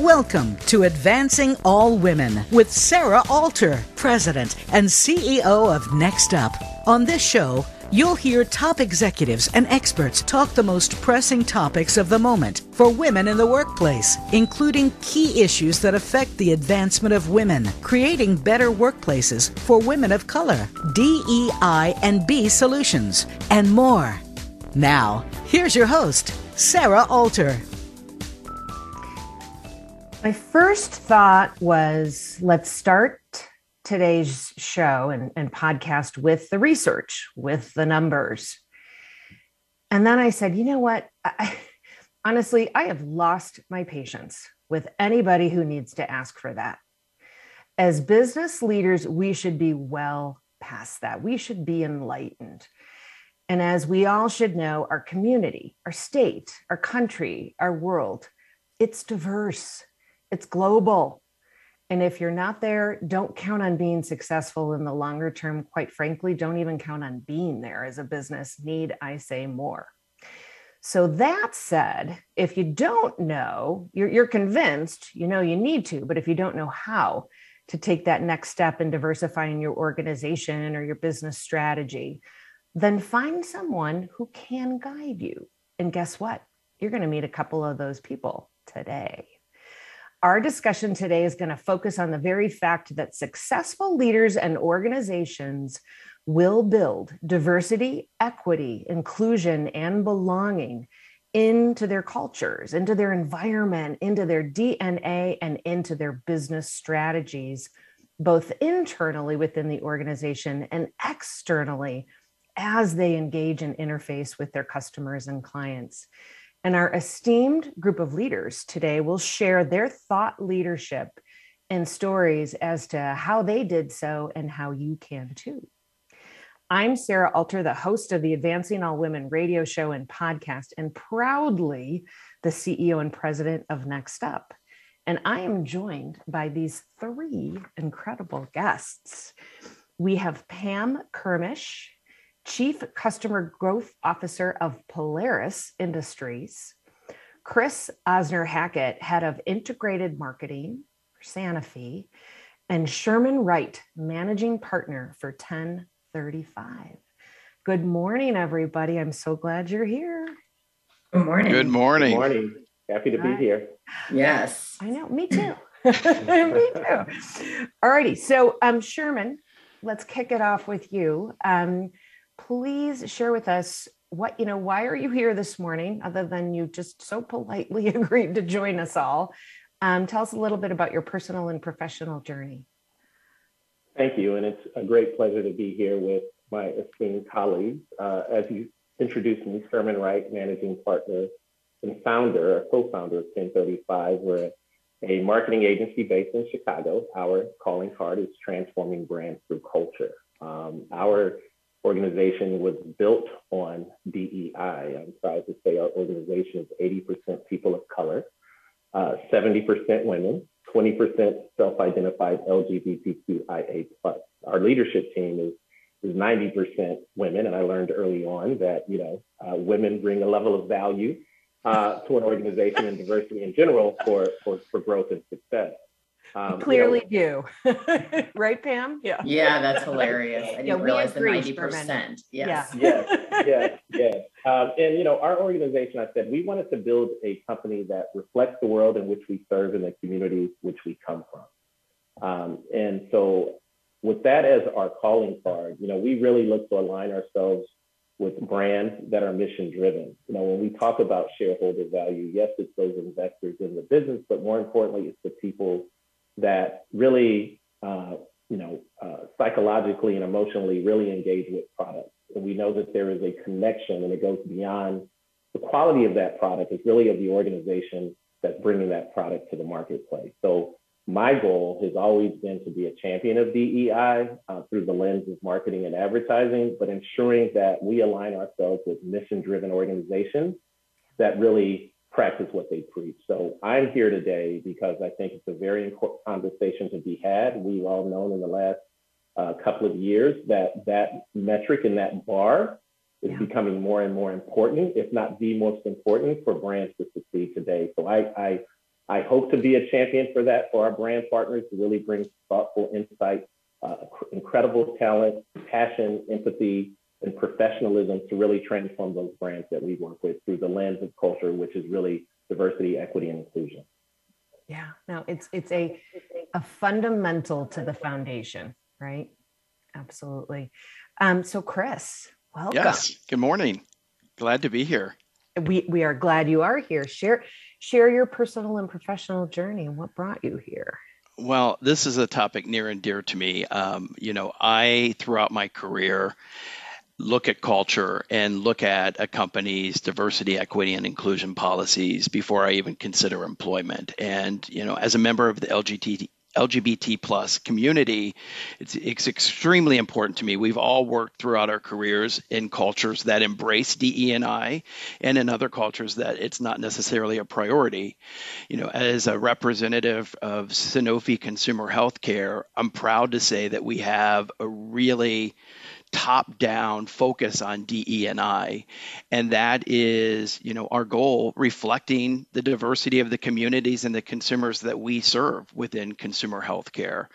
Welcome to Advancing All Women with Sarah Alter, President and CEO of Next Up. On this show, you'll hear top executives and experts talk the most pressing topics of the moment for women in the workplace, including key issues that affect the advancement of women, creating better workplaces for women of color, DEI and B solutions, and more. Now, here's your host, Sarah Alter. My first thought was let's start today's show and, and, podcast with the research, with the numbers. And then I said, you know what? I, honestly, I have lost my patience with anybody who needs to ask for that. As business leaders, we should be well past that. We should be enlightened. And as we all should know, our community, our state, our country, our world, it's diverse it's global. And if you're not there, don't count on being successful in the longer term. Quite frankly, don't even count on being there as a business. Need I say more? So, that said, if you don't know, you're, you're convinced, you know, you need to, but if you don't know how to take that next step in diversifying your organization or your business strategy, then find someone who can guide you. And guess what? You're going to meet a couple of those people today. Our discussion today is going to focus on the very fact that successful leaders and organizations will build diversity, equity, inclusion, and belonging into their cultures, into their environment, into their DNA, and into their business strategies, both internally within the organization and externally as they engage and interface with their customers and clients. And our esteemed group of leaders today will share their thought leadership and stories as to how they did so and how you can too. I'm Sarah Alter, the host of the Advancing All Women radio show and podcast, and proudly the CEO and president of Next Up. And I am joined by these three incredible guests. We have Pam Kermisch, Chief Customer Growth Officer of Polaris Industries, Chris Osner Hackett, Head of Integrated Marketing for Sanofi, and Sherman Wright, Managing Partner for 1035. Good morning, everybody. I'm so glad you're here. Good morning. Good morning. Good morning. Happy to be here. Yes. I know, me too. me too. All righty. So, um, Sherman, let's kick it off with you. Um, please share with us what you know why are you here this morning other than you just so politely agreed to join us all? Um, tell us a little bit about your personal and professional journey. Thank you and it's a great pleasure to be here with my esteemed colleagues uh, as you introduced me sherman wright managing partner and founder co-founder of 1035 we're a marketing agency based in chicago. Our calling card is transforming brands through culture. Um, our organization was built on DEI. I'm proud to say our organization is 80% people of color, uh, 70% women, 20% self-identified LGBTQIA+. Our leadership team is is 90% women, and I learned early on that you know uh, women bring a level of value uh, to an organization and diversity in general for, for, for growth and success. Um, clearly you know, do. right, Pam? Yeah. Yeah, that's hilarious. I didn't yeah, realize the 90%. Yes. Yeah. yeah. yes, yes. Um, and, you know, our organization, I said, we wanted to build a company that reflects the world in which we serve and the communities which we come from. Um, and so with that as our calling card, you know, we really look to align ourselves with brands that are mission driven. You know, when we talk about shareholder value, yes, it's those investors in the business, but more importantly, it's the people that really, uh, you know, uh, psychologically and emotionally really engage with products. And we know that there is a connection and it goes beyond the quality of that product. It's really of the organization that's bringing that product to the marketplace. So my goal has always been to be a champion of DEI uh, through the lens of marketing and advertising, but ensuring that we align ourselves with mission driven organizations that really practice what they preach. So I'm here today because I think it's a very important conversation to be had. We've all known in the last uh, couple of years that that metric and that bar is yeah. becoming more and more important, if not the most important for brands to succeed today. So I, I, I hope to be a champion for that for our brand partners to really bring thoughtful insight, uh, incredible talent, passion, empathy, and professionalism to really transform those brands that we work with through the lens of culture, which is really diversity, equity, and inclusion. Yeah, no, it's it's a a fundamental to the foundation, right? Absolutely. Um, so Chris, welcome. Yes. Good morning. Glad to be here. We we are glad you are here. Share share your personal and professional journey and what brought you here. Well, this is a topic near and dear to me. Um, you know, I throughout my career look at culture and look at a company's diversity, equity, and inclusion policies before I even consider employment. And you know, as a member of the LGBT LGBT plus community, it's, it's extremely important to me. We've all worked throughout our careers in cultures that embrace DE and I, and in other cultures that it's not necessarily a priority. You know, as a representative of Sanofi Consumer Healthcare, I'm proud to say that we have a really top down focus on DE and I. And that is, you know, our goal reflecting the diversity of the communities and the consumers that we serve within consumer healthcare.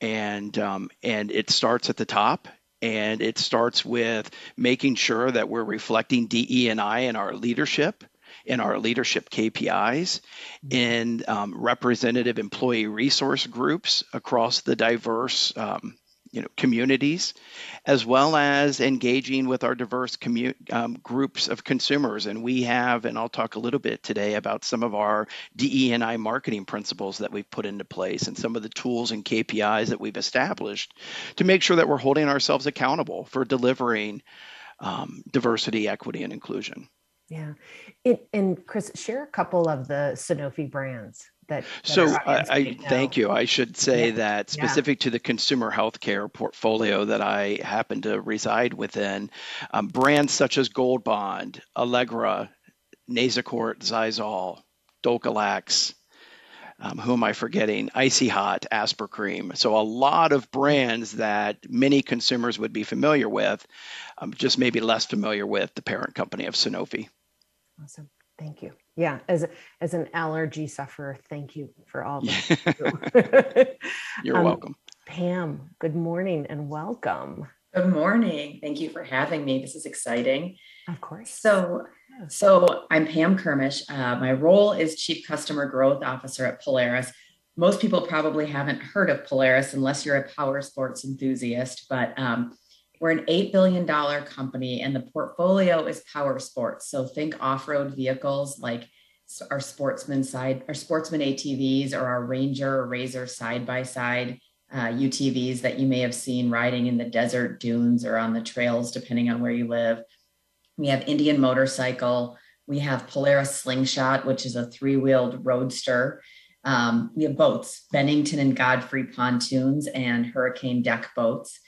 And um, and it starts at the top and it starts with making sure that we're reflecting DE and I in our leadership in our leadership KPIs, in um, representative employee resource groups across the diverse um, you know communities, as well as engaging with our diverse commu- um, groups of consumers. And we have, and I'll talk a little bit today about some of our DE&I marketing principles that we've put into place and some of the tools and KPIs that we've established to make sure that we're holding ourselves accountable for delivering um, diversity, equity, and inclusion. Yeah. It, and Chris, share a couple of the Sanofi brands that, that so I, I thank you i should say yeah. that specific yeah. to the consumer healthcare portfolio that i happen to reside within um, brands such as gold bond allegra nasacort xyzal dulcolax um, who am I forgetting? Icy Hot, Aspercreme. So a lot of brands that many consumers would be familiar with, um, just maybe less familiar with the parent company of Sanofi. Awesome. Thank you. Yeah, as as an allergy sufferer, thank you for all that. You are um, welcome. Pam, good morning and welcome. Good morning. Thank you for having me. This is exciting. Of course. So, so I'm Pam Kermisch. Uh, my role is Chief Customer Growth Officer at Polaris. Most people probably haven't heard of Polaris unless you're a power sports enthusiast, but um, we're an $8 billion company and the portfolio is power sports. So think off-road vehicles like our sportsman side, our sportsman ATVs or our Ranger or RZR side by side uh, UTVs that you may have seen riding in the desert dunes or on the trails, depending on where you live. We have Indian motorcycle. We have Polaris Slingshot, which is a three wheeled roadster. Um, we have boats, Bennington and Godfrey pontoons and hurricane deck boats.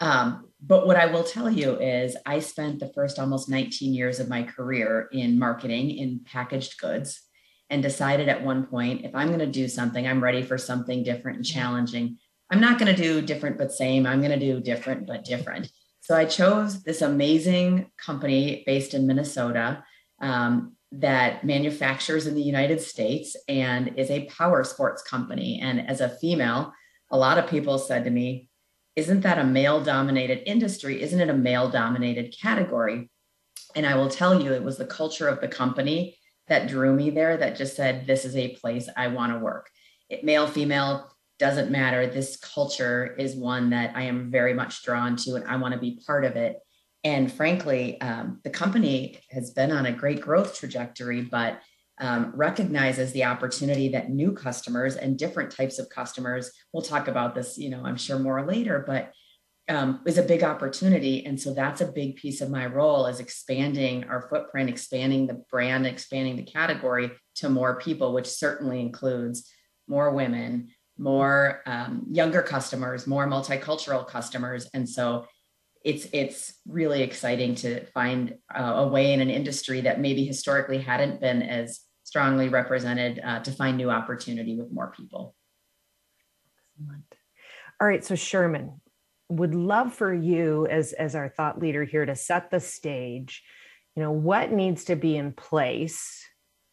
Um, but what I will tell you is, I spent the first almost 19 years of my career in marketing in packaged goods and decided at one point if I'm going to do something, I'm ready for something different and challenging. I'm not going to do different but same. I'm going to do different but different. So I chose this amazing company based in Minnesota um, that manufactures in the United States and is a power sports company. And as a female, a lot of people said to me, isn't that a male dominated industry? Isn't it a male dominated category? And I will tell you, it was the culture of the company that drew me there that just said, this is a place I want to work. It, male, female, doesn't matter. This culture is one that I am very much drawn to and I want to be part of it. And frankly, um, the company has been on a great growth trajectory, but um, recognizes the opportunity that new customers and different types of customers, we'll talk about this, you know, I'm sure more later, but um, is a big opportunity. And so that's a big piece of my role is expanding our footprint, expanding the brand, expanding the category to more people, which certainly includes more women, more um, younger customers, more multicultural customers. And so it's it's really exciting to find uh, a way in an industry that maybe historically hadn't been as strongly represented uh, to find new opportunity with more people. Excellent. All right, so Sherman, would love for you as as our thought leader here to set the stage. You know what needs to be in place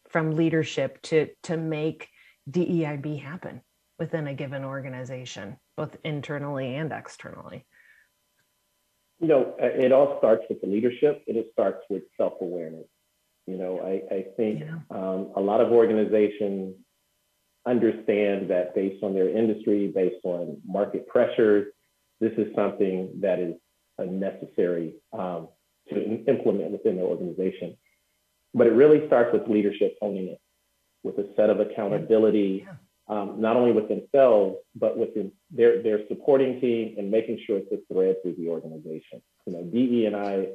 from leadership to to make DEIB happen within a given organization, both internally and externally? You know, it all starts with the leadership and it starts with self awareness. You know, I, I think yeah. um, a lot of organizations understand that based on their industry, based on market pressures, this is something that is necessary um, to implement within their organization. But it really starts with leadership owning it, with a set of accountability, yeah. um, not only with themselves, but within their, their supporting team and making sure it's a thread through the organization. You know, DE and I,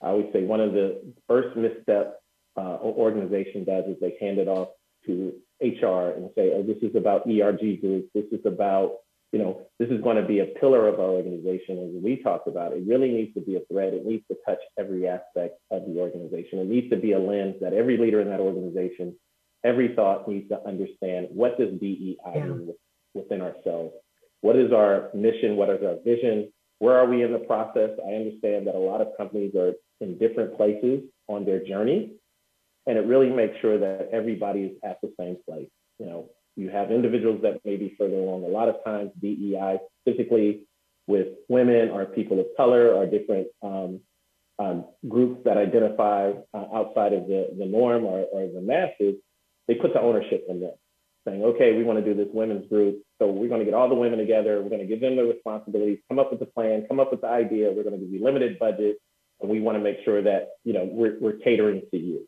I always say one of the first missteps uh, organization does is they hand it off to HR and say, oh, this is about ERG group. This is about, you know, this is going to be a pillar of our organization. As we talked about, it really needs to be a thread. It needs to touch every aspect of the organization. It needs to be a lens that every leader in that organization, every thought needs to understand what does DEI yeah. mean within ourselves? What is our mission? What is our vision? Where are we in the process? I understand that a lot of companies are in different places on their journey and it really makes sure that everybody is at the same place. You know, you have individuals that may be further along. A lot of times, DEI, specifically with women or people of color or different um, um, groups that identify uh, outside of the, the norm or, or the masses, they put the ownership in them, saying, okay, we want to do this women's group. So we're going to get all the women together. We're going to give them the responsibilities, come up with the plan, come up with the idea. We're going to give you limited budget. And we want to make sure that, you know, we're, we're catering to you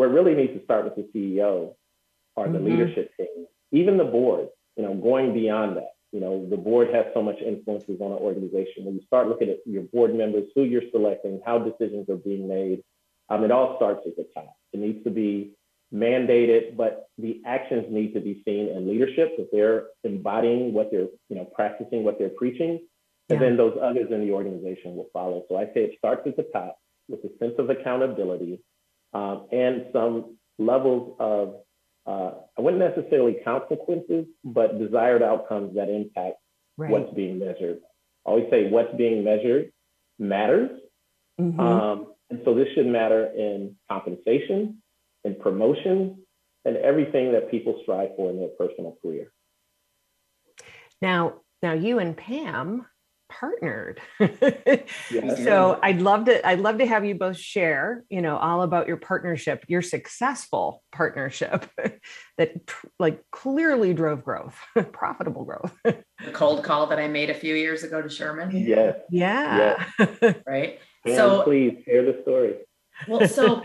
where it really needs to start with the CEO or the mm-hmm. leadership team, even the board, you know, going beyond that. You know, the board has so much influences on an organization. When you start looking at your board members, who you're selecting, how decisions are being made, um, it all starts at the top. It needs to be mandated, but the actions need to be seen in leadership that they're embodying what they're, you know, practicing what they're preaching, and yeah. then those others in the organization will follow. So I say it starts at the top with a sense of accountability um, and some levels of, uh, I wouldn't necessarily consequences, but desired outcomes that impact right. what's being measured. I always say what's being measured matters. Mm-hmm. Um, and so this should matter in compensation, in promotion, and everything that people strive for in their personal career. Now, now you and Pam partnered. yes. So I'd love to I'd love to have you both share, you know, all about your partnership, your successful partnership that like clearly drove growth, profitable growth. the cold call that I made a few years ago to Sherman. Yes. Yeah. Yes. right. And so please share the story. Well, so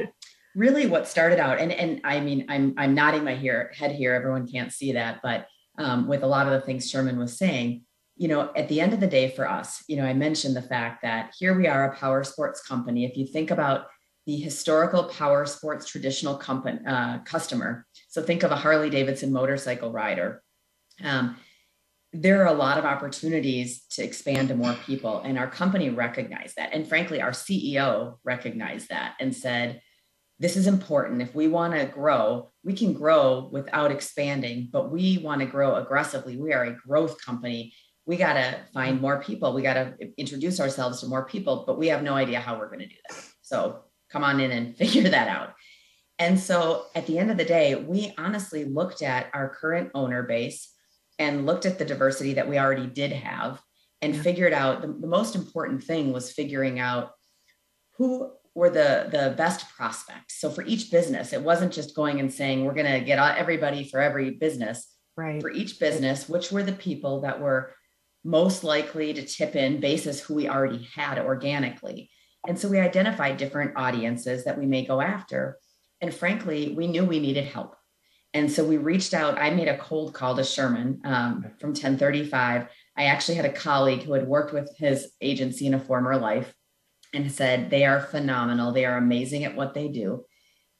really what started out and and I mean I'm I'm nodding my here, head here everyone can't see that but um, with a lot of the things Sherman was saying you know, at the end of the day for us, you know, I mentioned the fact that here we are a power sports company. If you think about the historical power sports traditional company, uh, customer, so think of a Harley Davidson motorcycle rider. Um, there are a lot of opportunities to expand to more people, and our company recognized that. And frankly, our CEO recognized that and said, this is important. If we want to grow, we can grow without expanding, but we want to grow aggressively. We are a growth company we got to find mm-hmm. more people. We got to introduce ourselves to more people, but we have no idea how we're going to do that. So come on in and figure that out. And so at the end of the day, we honestly looked at our current owner base and looked at the diversity that we already did have and yeah. figured out the, the most important thing was figuring out who were the the best prospects. So for each business, it wasn't just going and saying we're going to get everybody for every business. Right. For each business, which were the people that were most likely to tip in basis who we already had organically. And so we identified different audiences that we may go after. And frankly, we knew we needed help. And so we reached out. I made a cold call to Sherman um, from 1035. I actually had a colleague who had worked with his agency in a former life and said, they are phenomenal. They are amazing at what they do.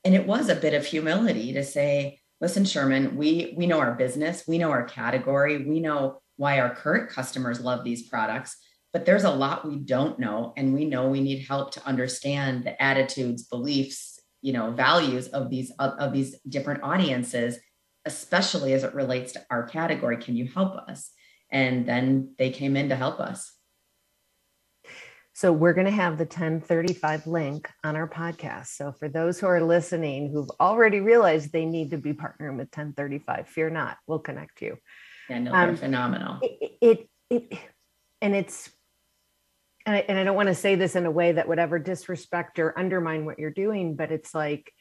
And it was a bit of humility to say, listen, Sherman, we, we know our business, we know our category, we know why our current customers love these products but there's a lot we don't know and we know we need help to understand the attitudes beliefs you know values of these of, of these different audiences especially as it relates to our category can you help us and then they came in to help us So we're going to have the 1035 link on our podcast. So for those who are listening who've already realized they need to be partnering with 1035, fear not, we'll connect you. Yeah, no, they're um, phenomenal. It, it, it, and it's, and I, and I don't want to say this in a way that would ever disrespect or undermine what you're doing, but it's like,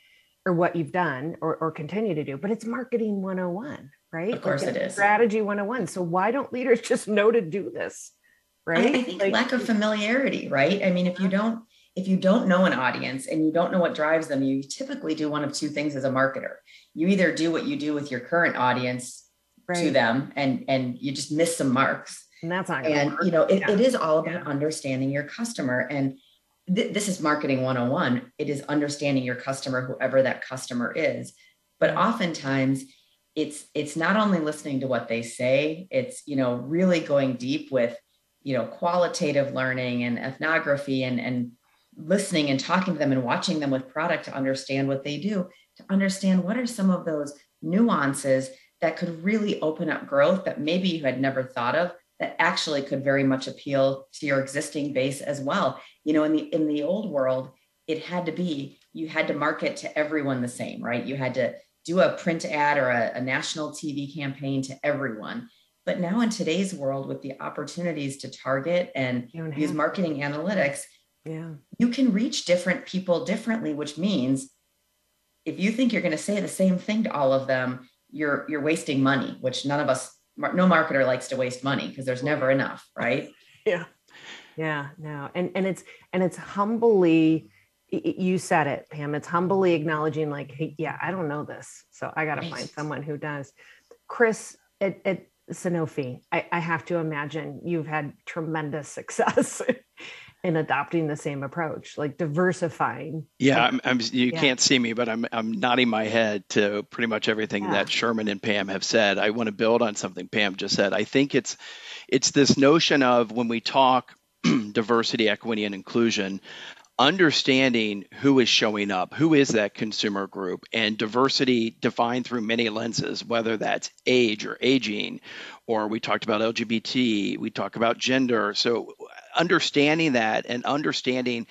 or what you've done or, or continue to do, but it's marketing 101, right? Of course like it is. Strategy 101. So why don't leaders just know to do this? right? I, I think like, lack of familiarity, right? I mean, if you don't if you don't know an audience and you don't know what drives them, you typically do one of two things as a marketer. You either do what you do with your current audience right. to them and and you just miss some marks. And that's not and work. you know, it, yeah. it is all about yeah. understanding your customer. And th- this is marketing 101. It is understanding your customer, whoever that customer is. But oftentimes it's it's not only listening to what they say, it's you know, really going deep with you know qualitative learning and ethnography and and listening and talking to them and watching them with product to understand what they do to understand what are some of those nuances that could really open up growth that maybe you had never thought of that actually could very much appeal to your existing base as well. You know in the in the old world it had to be you had to market to everyone the same right? You had to do a print ad or a, a national tv campaign to everyone. But now in today's world, with the opportunities to target and use marketing analytics, yeah, you can reach different people differently, which means if you think you're going to say the same thing to all of them, you're you're wasting money, which none of us no marketer likes to waste money because there's never enough, right? Yeah. Yeah, no. And and it's and it's humbly you said it, Pam. It's humbly acknowledging, like, hey, yeah, I don't know this. So I got to find someone who does. Chris, at, at Sanofi, I, I have to imagine you've had tremendous success in adopting the same approach, like diversifying. Yeah, I'm, I'm you yeah. can't see me, but I'm I'm nodding my head to pretty much everything yeah. that Sherman and Pam have said. I want to build on something Pam just said. I think it's it's this notion of when we talk diversity, equity, and inclusion, understanding who is showing up, who is that consumer group, and diversity defined through many lenses, whether that's age or aging, or we talked about LGBT, we talk about gender. So understanding that and understanding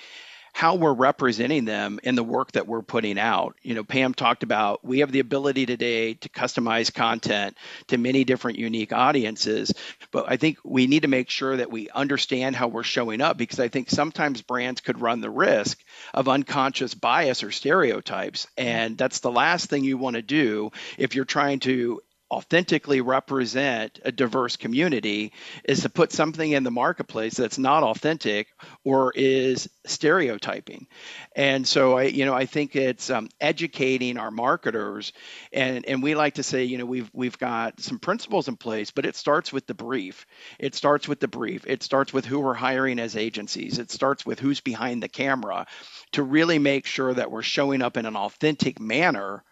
how we're representing them in the work that we're putting out. You know, Pam talked about we have the ability today to customize content to many different unique audiences, but I think we need to make sure that we understand how we're showing up because I think sometimes brands could run the risk of unconscious bias or stereotypes. And that's the last thing you want to do if you're trying to authentically represent a diverse community is to put something in the marketplace that's not authentic or is stereotyping. And so i you know i think it's um, educating our marketers and and we like to say you know we've we've got some principles in place but it starts with the brief. It starts with the brief. It starts with who we're hiring as agencies. It starts with who's behind the camera to really make sure that we're showing up in an authentic manner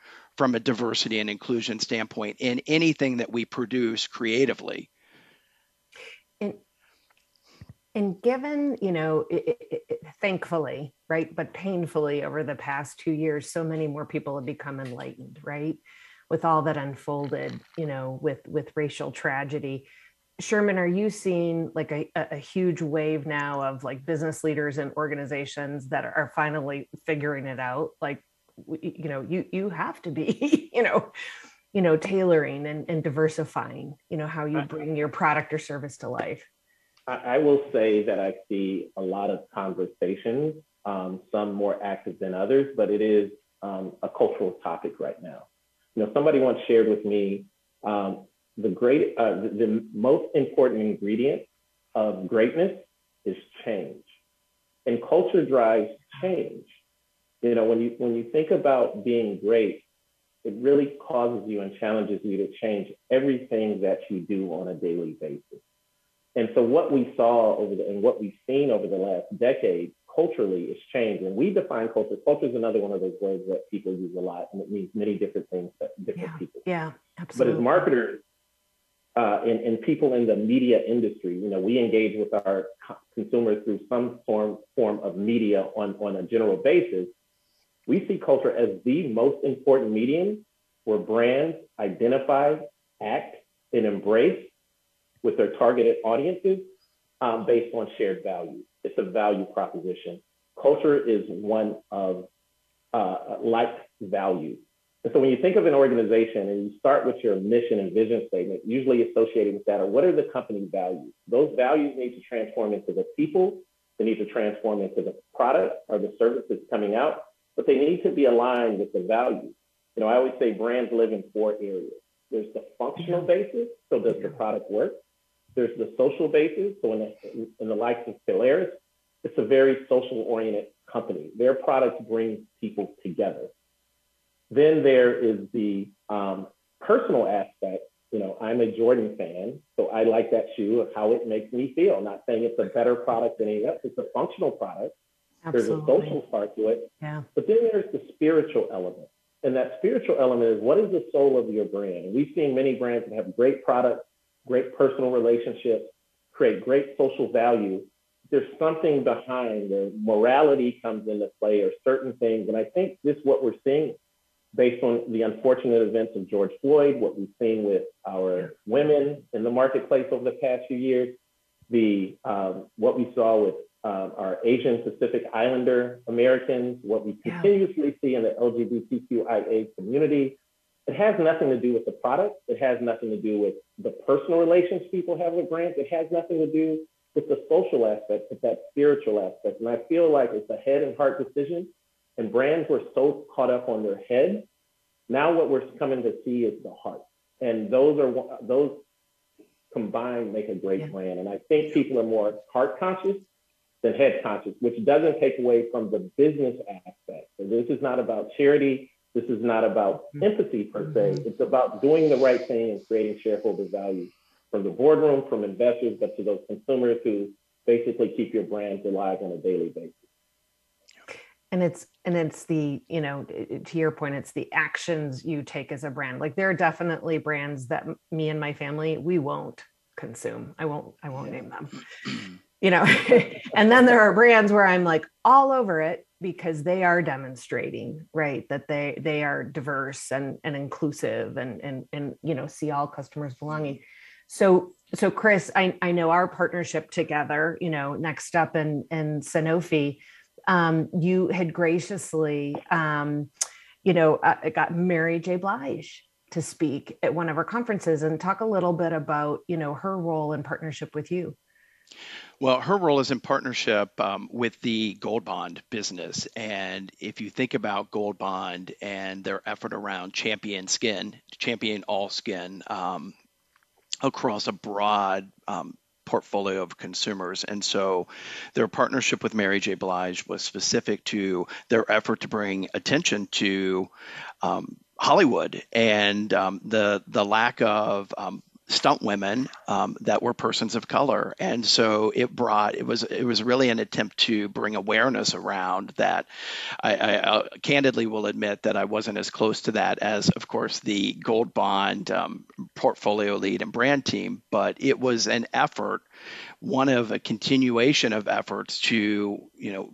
from a diversity and inclusion standpoint in anything that we produce creatively. And, and given, you know, it, it, it, thankfully, right, but painfully over the past two years, so many more people have become enlightened, right, with all that unfolded, you know, with with racial tragedy. Sherman, are you seeing like a, a huge wave now of like business leaders and organizations that are finally figuring it out? Like you know you you have to be you know you know tailoring and, and diversifying you know how you bring your product or service to life. I, I will say that i see a lot of conversations um, some more active than others but it is um, a cultural topic right now. You know somebody once shared with me um, the great uh, the, the most important ingredient of greatness is change. And culture drives change you know, when you when you think about being great, it really causes you and challenges you to change everything that you do on a daily basis. And so what we saw over the and what we've seen over the last decade culturally is change. And we define culture. Culture is another one of those words that people use a lot, and it means many different things to different yeah, people. Yeah, absolutely. But as marketers uh, and, and people in the media industry, you know, we engage with our consumers through some form form of media on, on a general basis we see culture as the most important medium where brands identify, act, and embrace with their targeted audiences um, based on shared values. It's a value proposition. Culture is one of uh, like values. And so when you think of an organization and you start with your mission and vision statement, usually associated with that are what are the company values? Those values need to transform into the people, they need to transform into the product or the service that's coming out, but they need to be aligned with the values. You know, I always say brands live in four areas. There's the functional basis, so does the product work? There's the social basis, so in the, in the likes of Polaris, it's a very social oriented company. Their products bring people together. Then there is the um, personal aspect. You know, I'm a Jordan fan, so I like that shoe of how it makes me feel. Not saying it's a better product than any else. It's a functional product. Absolutely. There's a social part to it. Yeah. But then there's the spiritual element. And that spiritual element is what is the soul of your brand? And we've seen many brands that have great products, great personal relationships, create great social value. There's something behind the morality comes into play or certain things. And I think this what we're seeing based on the unfortunate events of George Floyd, what we've seen with our women in the marketplace over the past few years, the um, what we saw with um, our Asian Pacific Islander Americans, what we continuously see in the LGBTQIA community. It has nothing to do with the product. It has nothing to do with the personal relations people have with brands. It has nothing to do with the social aspect, with that spiritual aspect. And I feel like it's a head and heart decision and brands were so caught up on their head. Now what we're coming to see is the heart, and those are those combined make a great yeah. brand. And I think people are more heart conscious than head conscious, which doesn't take away from the business aspect. So this is not about charity. This is not about mm-hmm. empathy per se. Mm-hmm. It's about doing the right thing and creating shareholder value from the boardroom, from investors, but to those consumers who basically keep your brands alive on a daily basis and it's and it's the you know to your point it's the actions you take as a brand like there are definitely brands that me and my family we won't consume i won't i won't name them you know and then there are brands where i'm like all over it because they are demonstrating right that they they are diverse and and inclusive and and and you know see all customers belonging so so chris i i know our partnership together you know next up and and sanofi um, you had graciously, um, you know, uh, got Mary J. Blige to speak at one of our conferences and talk a little bit about, you know, her role in partnership with you. Well, her role is in partnership um, with the Gold Bond business. And if you think about Gold Bond and their effort around champion skin, champion all skin um, across a broad um, portfolio of consumers. And so their partnership with Mary J. Blige was specific to their effort to bring attention to um, Hollywood and um, the the lack of um, stunt women um, that were persons of color, and so it brought it was it was really an attempt to bring awareness around that. I, I uh, candidly will admit that I wasn't as close to that as, of course, the Gold Bond um, portfolio lead and brand team, but it was an effort, one of a continuation of efforts to you know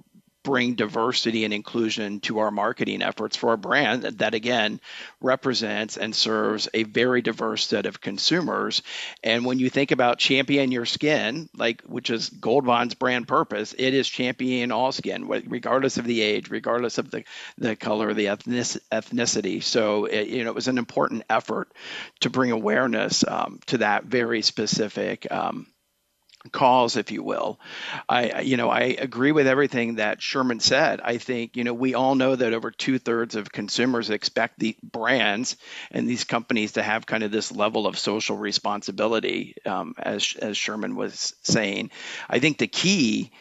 bring diversity and inclusion to our marketing efforts for a brand that again represents and serves a very diverse set of consumers. And when you think about champion your skin like which is gold bond's brand purpose it is champion all skin regardless of the age regardless of the, the color the ethnicity. So it, you know it was an important effort to bring awareness um, to that very specific um, cause, if you will. I, you know, I agree with everything that Sherman said. I think, you know, we all know that over two thirds of consumers expect the brands and these companies to have kind of this level of social responsibility, um, as as Sherman was saying. I think the key.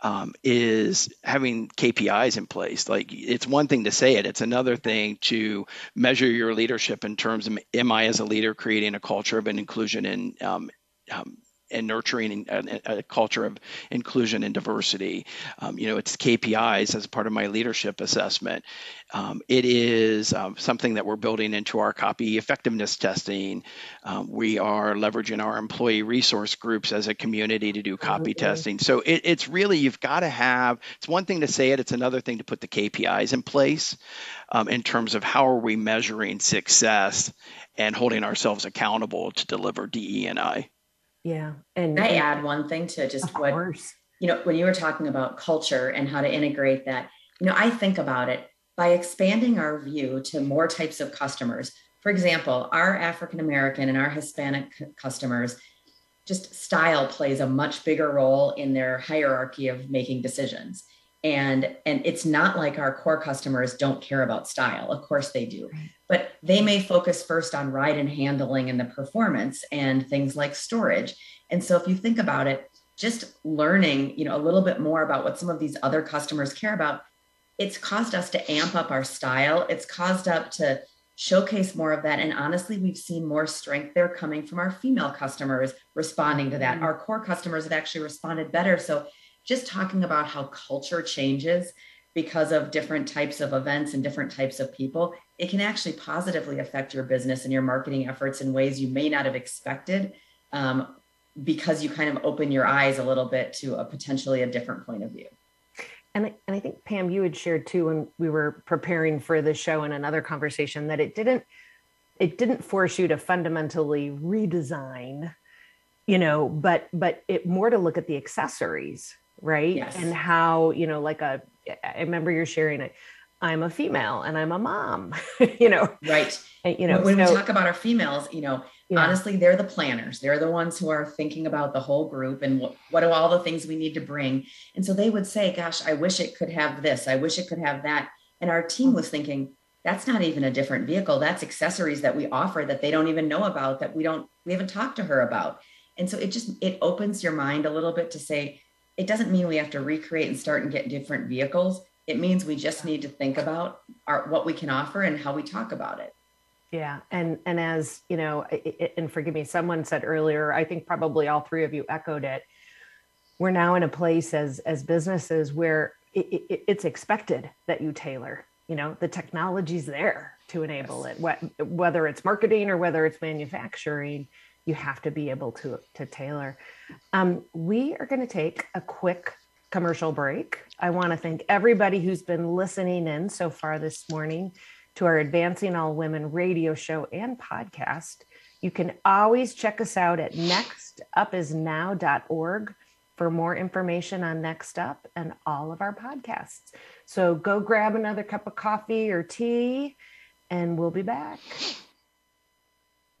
Um, is having KPIs in place. Like it's one thing to say it, it's another thing to measure your leadership in terms of am I as a leader creating a culture of an inclusion and um, um, and nurturing a, a, culture of inclusion and diversity. Um, you know, it's KPIs as part of my leadership assessment. Um, it is um, something that we're building into our copy effectiveness testing. Um, we are leveraging our employee resource groups as a community to do copy mm-hmm. testing. So it, it's really, you've got to have, it's one thing to say it, it's another thing to put the KPIs in place um, in terms of how are we measuring success and holding ourselves accountable to deliver DE and I. Yeah. And Can I add one thing to just what, course. you know, when you were talking about culture and how to integrate that, you know, I think about it by expanding our view to more types of customers. For example, our African American and our Hispanic customers, just style plays a much bigger role in their hierarchy of making decisions and and it's not like our core customers don't care about style. Of course they do. But they may focus first on ride and handling and the performance and things like storage. And so if you think about it just learning you know a little bit more about what some of these other customers care about it's caused us to amp up our style. It's caused up to showcase more of that. And honestly we've seen more strength there coming from our female customers responding to that. Mm-hmm. our core customers have actually responded better. So just talking about how culture changes because of different types of events and different types of people, it can actually positively affect your business and your marketing efforts in ways you may not have expected um, because you kind of open your eyes a little bit to a potentially a different point of view. And I, and I think Pam, you had shared too when we were preparing for the show in another conversation that it didn't it didn't force you to fundamentally redesign, you know, but but it more to look at the accessories right? Yes. and how you know like a i remember you're sharing it i'm a female and i'm a mom you know? Right. And, you know when so, we talk about our females you know yeah. honestly they're the planners. They're the ones who are thinking about the whole group and what, what are all the things we need to bring. And so they would say gosh i wish it could have this. I wish it could have that. And our team was thinking that's not even a different vehicle. That's accessories that we offer that they don't even know about that we don't we haven't talked to her about. And so it just it opens your mind a little bit to say it doesn't mean we have to recreate and start and get different vehicles. It means we just need to think about our, what we can offer and how we talk about it. Yeah, and and as you know, and forgive me, someone said earlier, I think probably all three of you echoed it. We're now in a place as as businesses where it, it, it's expected that you tailor. You know, the technology's there to enable yes. it, whether it's marketing or whether it's manufacturing you have to be able to to tailor. Um, we are going to take a quick commercial break. I want to thank everybody who's been listening in so far this morning to our Advancing All Women radio show and podcast. You can always check us out at nextupisnow.org for more information on Next Up and all of our podcasts. So go grab another cup of coffee or tea, and we'll be back.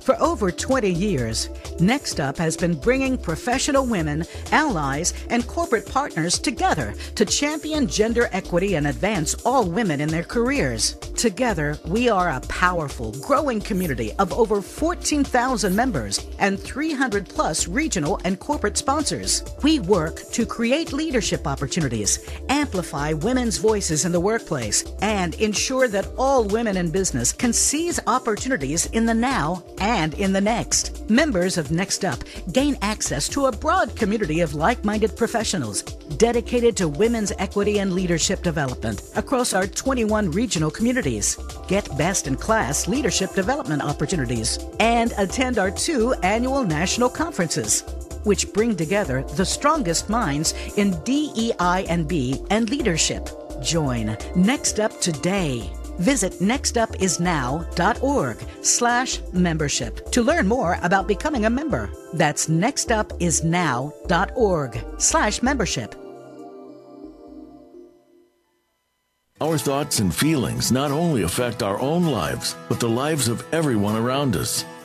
For over 20 years, Next Up has been bringing professional women, allies, and corporate partners together to champion gender equity and advance all women in their careers. Together, we are a powerful, growing community of over 14,000 members and 300 plus regional and corporate sponsors. We work to create leadership opportunities, amplify women's voices in the workplace, and ensure that all women in business can seize opportunities in the now and in the next. Members of Next Up gain access to a broad community of like minded professionals dedicated to women's equity and leadership development across our 21 regional communities. Get best in class leadership development opportunities and attend our two annual national conferences which bring together the strongest minds in DEI and B and leadership. Join Next Up today. Visit nextupisnow.org slash membership to learn more about becoming a member. That's nextupisnow.org slash membership. Our thoughts and feelings not only affect our own lives, but the lives of everyone around us.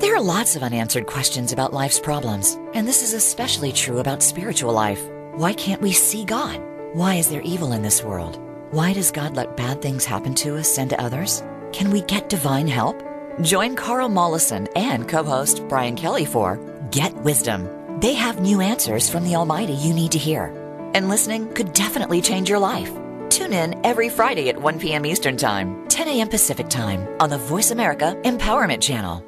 There are lots of unanswered questions about life's problems, and this is especially true about spiritual life. Why can't we see God? Why is there evil in this world? Why does God let bad things happen to us and to others? Can we get divine help? Join Carl Mollison and co host Brian Kelly for Get Wisdom. They have new answers from the Almighty you need to hear, and listening could definitely change your life. Tune in every Friday at 1 p.m. Eastern Time, 10 a.m. Pacific Time on the Voice America Empowerment Channel.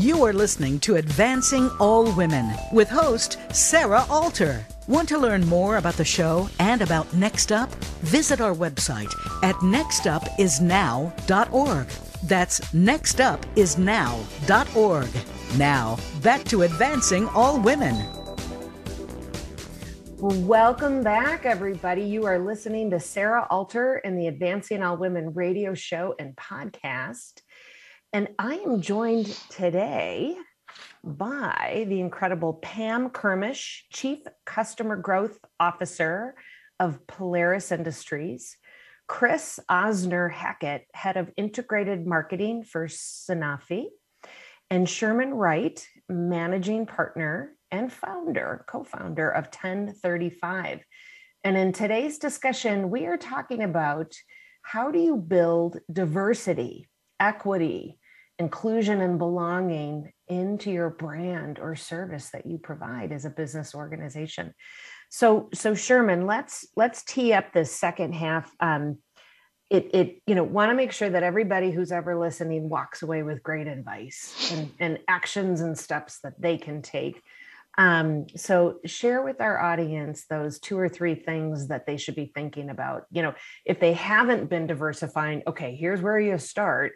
You are listening to Advancing All Women with host Sarah Alter. Want to learn more about the show and about Next Up? Visit our website at nextupisnow.org. That's nextupisnow.org. Now, back to Advancing All Women. Welcome back, everybody. You are listening to Sarah Alter in the Advancing All Women radio show and podcast. And I am joined today by the incredible Pam Kermisch, Chief Customer Growth Officer of Polaris Industries, Chris Osner Hackett, Head of Integrated Marketing for Sanofi, and Sherman Wright, Managing Partner and Founder, Co founder of 1035. And in today's discussion, we are talking about how do you build diversity, equity, inclusion and belonging into your brand or service that you provide as a business organization. So so sherman let's let's tee up this second half. Um it it you know want to make sure that everybody who's ever listening walks away with great advice and, and actions and steps that they can take. Um, so share with our audience those two or three things that they should be thinking about. You know if they haven't been diversifying okay here's where you start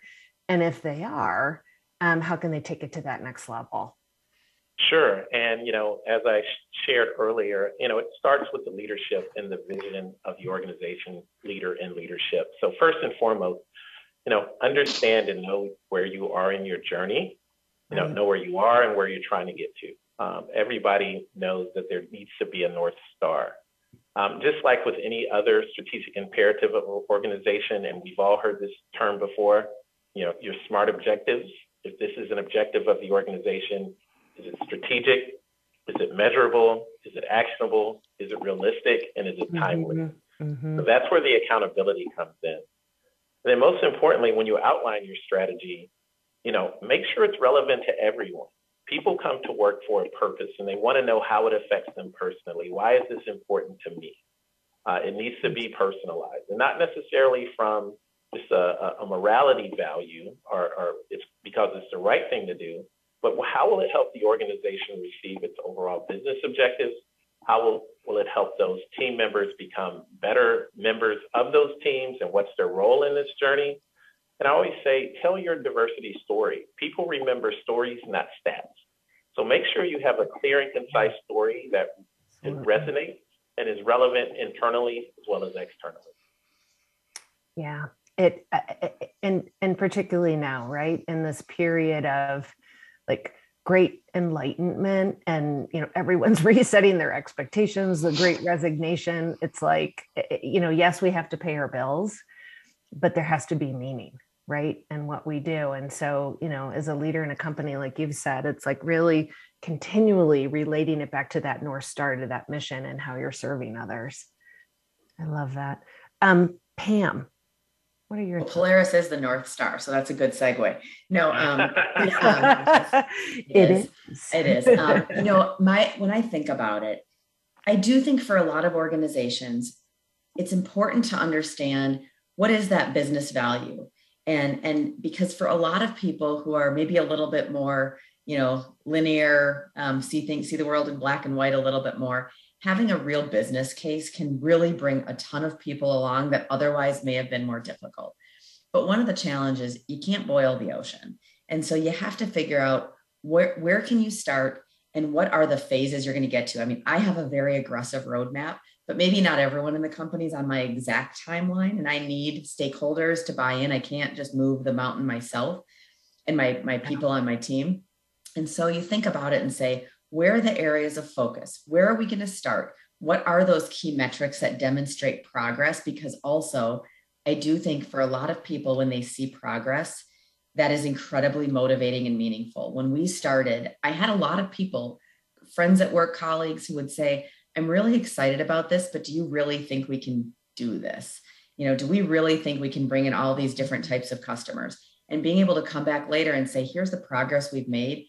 and if they are, um, how can they take it to that next level? Sure. And, you know, as I shared earlier, you know, it starts with the leadership and the vision of the organization leader and leadership. So, first and foremost, you know, understand and know where you are in your journey, you know, know where you are and where you're trying to get to. Um, everybody knows that there needs to be a North Star. Um, just like with any other strategic imperative of an organization, and we've all heard this term before, you know, your SMART objectives. If this is an objective of the organization, is it strategic? Is it measurable? Is it actionable? Is it realistic? And is it timely? Mm-hmm. Mm-hmm. So that's where the accountability comes in. And then most importantly, when you outline your strategy, you know, make sure it's relevant to everyone. People come to work for a purpose and they want to know how it affects them personally. Why is this important to me? Uh, it needs to be personalized and not necessarily from just a, a morality value, or, or it's because it's the right thing to do, but how will it help the organization receive its overall business objectives? How will, will it help those team members become better members of those teams and what's their role in this journey? And I always say, tell your diversity story. People remember stories, not stats. So make sure you have a clear and concise story that resonates and is relevant internally as well as externally. Yeah, it uh, uh, uh, and and particularly now right in this period of like great enlightenment and you know everyone's resetting their expectations the great resignation it's like you know yes we have to pay our bills but there has to be meaning right and what we do. And so you know as a leader in a company like you've said it's like really continually relating it back to that north star to that mission and how you're serving others. I love that. Um pam what are your well, Polaris is the North Star, so that's a good segue. No, um, um it, it is. is. It is. Um, you know, my when I think about it, I do think for a lot of organizations, it's important to understand what is that business value, and and because for a lot of people who are maybe a little bit more, you know, linear, um, see things, see the world in black and white a little bit more having a real business case can really bring a ton of people along that otherwise may have been more difficult. But one of the challenges, you can't boil the ocean. And so you have to figure out where, where can you start and what are the phases you're going to get to. I mean, I have a very aggressive roadmap, but maybe not everyone in the company is on my exact timeline and I need stakeholders to buy in. I can't just move the mountain myself and my, my people on my team. And so you think about it and say, where are the areas of focus? Where are we going to start? what are those key metrics that demonstrate progress? Because also, I do think for a lot of people, when they see progress, that is incredibly motivating and meaningful. When we started, I had a lot of people, friends at work, colleagues who would say, I'm really excited about this, but do you really think we can do this? You know, do we really think we can bring in all these different types of customers? And being able to come back later and say, here's the progress we've made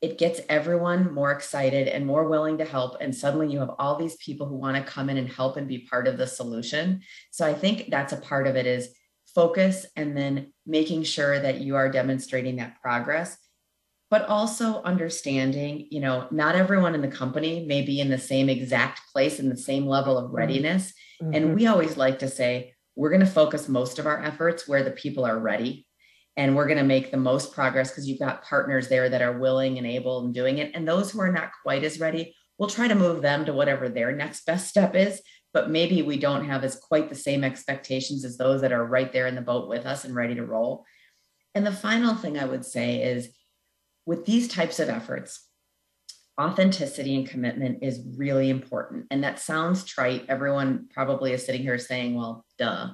it gets everyone more excited and more willing to help and suddenly you have all these people who want to come in and help and be part of the solution so i think that's a part of it is focus and then making sure that you are demonstrating that progress but also understanding you know not everyone in the company may be in the same exact place in the same level of mm-hmm. readiness mm-hmm. and we always like to say we're going to focus most of our efforts where the people are ready and we're going to make the most progress because you've got partners there that are willing and able and doing it. And those who are not quite as ready we'll try to move them to whatever their next best step is. But maybe we don't have as quite the same expectations as those that are right there in the boat with us and ready to roll. And the final thing i would say is with these types of efforts authenticity and commitment is really important. And that sounds trite. Everyone probably is sitting here saying well duh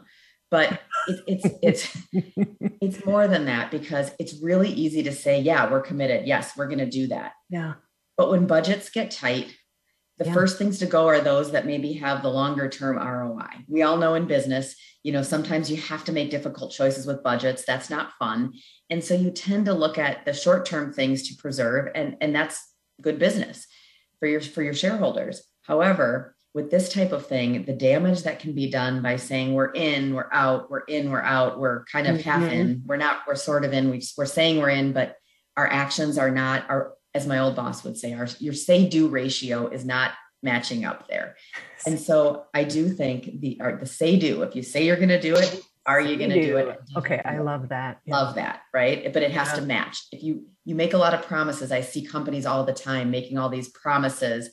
but it, it's it's it's more than that because it's really easy to say yeah we're committed yes we're going to do that yeah but when budgets get tight the yeah. first things to go are those that maybe have the longer term ROI. We all know in business, you know, sometimes you have to make difficult choices with budgets. That's not fun. And so you tend to look at the short term things to preserve and and that's good business for your for your shareholders. However, with this type of thing, the damage that can be done by saying we're in, we're out, we're in, we're out, we're kind of mm-hmm. half in, we're not, we're sort of in, we, we're saying we're in, but our actions are not, our, as my old boss would say, our, your say do ratio is not matching up there. And so I do think the, or the say do, if you say you're going to do it, are you going to do it? Okay. I love that. Yeah. Love that. Right. But it has yeah. to match. If you, you make a lot of promises, I see companies all the time making all these promises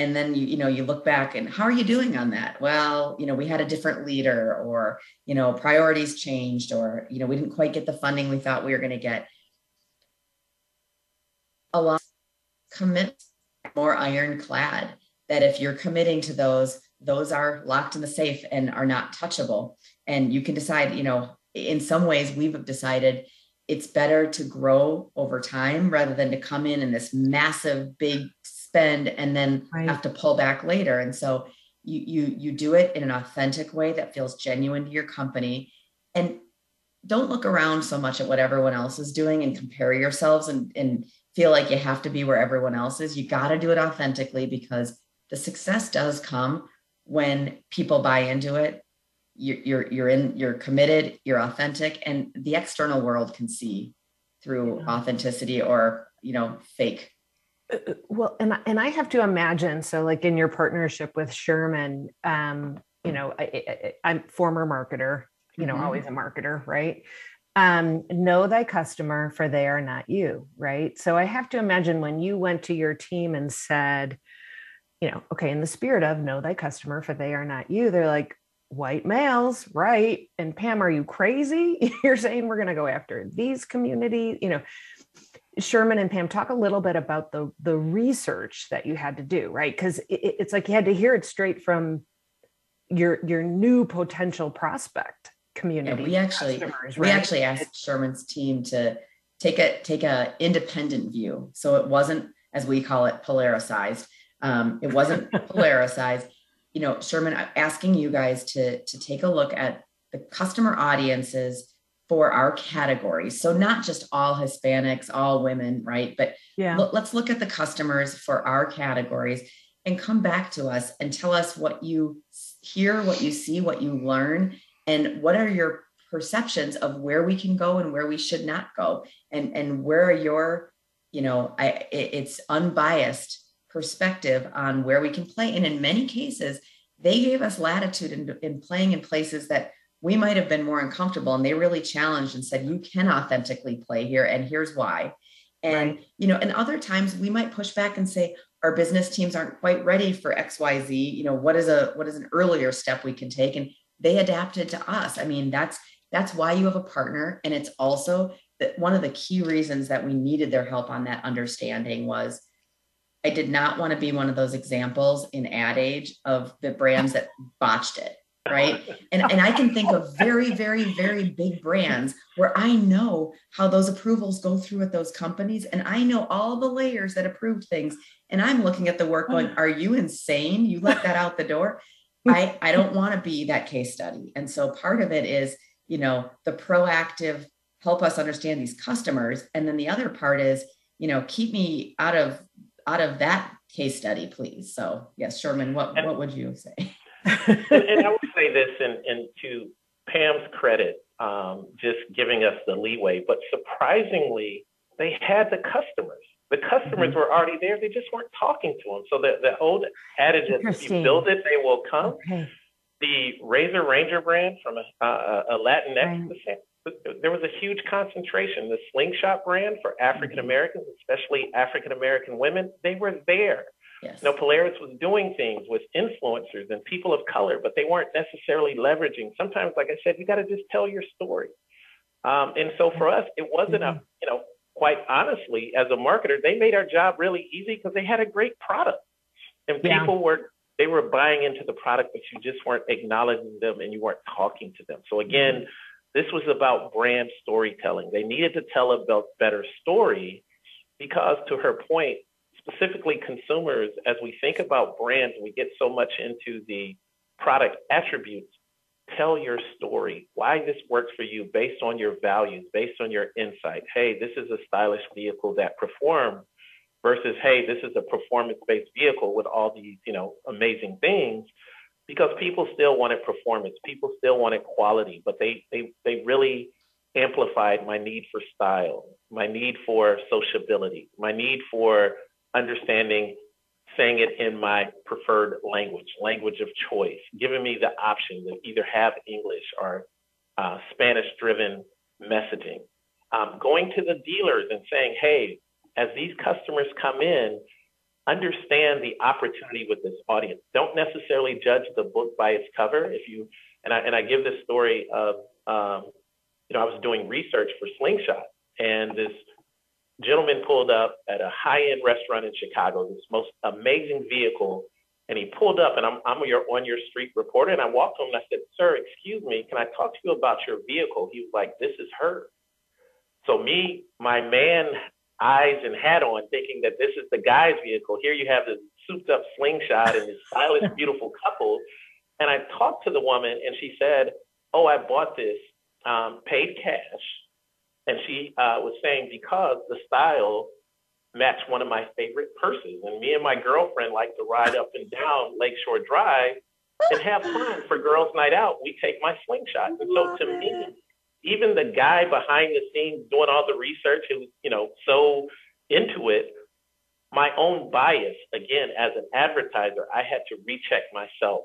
and then you you know you look back and how are you doing on that? Well you know we had a different leader or you know priorities changed or you know we didn't quite get the funding we thought we were going to get. A lot commit more ironclad that if you're committing to those those are locked in the safe and are not touchable. And you can decide you know in some ways we've decided it's better to grow over time rather than to come in in this massive big spend and then right. have to pull back later. And so you you you do it in an authentic way that feels genuine to your company and don't look around so much at what everyone else is doing and compare yourselves and, and feel like you have to be where everyone else is. You got to do it authentically because the success does come when people buy into it. You're, you're, you're in, you're committed, you're authentic, and the external world can see through yeah. authenticity or, you know, fake well and and i have to imagine so like in your partnership with sherman um you know I, am former marketer you know mm-hmm. always a marketer right? Um know thy customer for they are not you right? So i have to imagine when you went to your team and said you know okay in the spirit of know thy customer for they are not you they're like white males right? And pam are you crazy? You're saying we're going to go after these community you know Sherman and Pam, talk a little bit about the the research that you had to do, right? Because it, it's like you had to hear it straight from your your new potential prospect community. Yeah, we actually right? we actually asked Sherman's team to take a take a independent view, so it wasn't as we call it polaricized. Um, it wasn't polaricized. You know, Sherman asking you guys to to take a look at the customer audiences for our categories. So not just all Hispanics, all women, right? But yeah. L- let's look at the customers for our categories and come back to us and tell us what you hear, what you see, what you learn, and what are your perceptions of where we can go and where we should not go, and and where are your, you know, I it's unbiased perspective on where we can play. And in many cases, they gave us latitude in, in playing in places that we might have been more uncomfortable and they really challenged and said you can authentically play here and here's why and right. you know and other times we might push back and say our business teams aren't quite ready for xyz you know what is a what is an earlier step we can take and they adapted to us i mean that's that's why you have a partner and it's also that one of the key reasons that we needed their help on that understanding was I did not want to be one of those examples in ad age of the brands that botched it. Right. And, and I can think of very, very, very big brands where I know how those approvals go through at those companies. And I know all the layers that approve things. And I'm looking at the work going, mm. are you insane? You let that out the door. I, I don't want to be that case study. And so part of it is, you know, the proactive help us understand these customers. And then the other part is, you know, keep me out of out of that case study, please. So yes, Sherman, what, what would you say? And, and, I would say this and, and to Pam's credit, um, just giving us the leeway, but surprisingly, they had the customers. The customers mm-hmm. were already there. They just weren't talking to them. So the, the old adage is if you build it, they will come. Okay. The RZR Ranger brand from a, a, a Latinx right there was a huge concentration. The Slingshot brand for African Americans, especially African American women, they were there. Yes. You know, Polaris was doing things with influencers and people of color, but they weren't necessarily leveraging. Sometimes, like I said, you got to just tell your story. Um, and so for us, it wasn't a, you know, quite honestly, as a marketer, they made our job really easy because they had a great product, and yeah. people were they were buying into the product, but you just weren't acknowledging them and you weren't talking to them. So again. Mm-hmm this was about brand storytelling. They needed to tell a better story because, to her point, specifically consumers, as we think about brands, we get so much into the product attributes. Tell your story, why this works for you based on your values, based on your insight. Hey, this is a stylish vehicle that performs versus, hey, this is a performance based vehicle with all these, you know, amazing things because people still wanted performance, people still wanted quality, but they they they really amplified my need for style, my need for sociability, my need for understanding saying it in my preferred language, language of choice, giving me the option to either have English or uh, Spanish driven messaging. Um, going to the dealers and saying, hey, as these customers come in, understand the opportunity with this audience. Don't necessarily judge the book by its cover. If you and I and I give this story of um, you know I was doing research for Slingshot, and this gentleman pulled up at a high-end restaurant in Chicago, this most amazing vehicle, and he pulled up, and I'm I'm your on your street reporter, and I walked to him and I said, "Sir, excuse me, can I talk to you about your vehicle?" He was like, "This is her." So me, my man eyes and hat on, thinking that this is the guy's vehicle. Here you have this souped up slingshot and this stylish, beautiful couple. And I talked to the woman, and she said, "Oh, I bought this, um, paid cash." And she uh, was saying because the style matched one of my favorite purses, and me and my girlfriend like to ride up and down Lakeshore Drive and have fun for girls' night out. We take my slingshot, and so to me, even the guy behind the scenes doing all the research who's, you know, so into it, my own bias, again, as an advertiser, I had to recheck myself.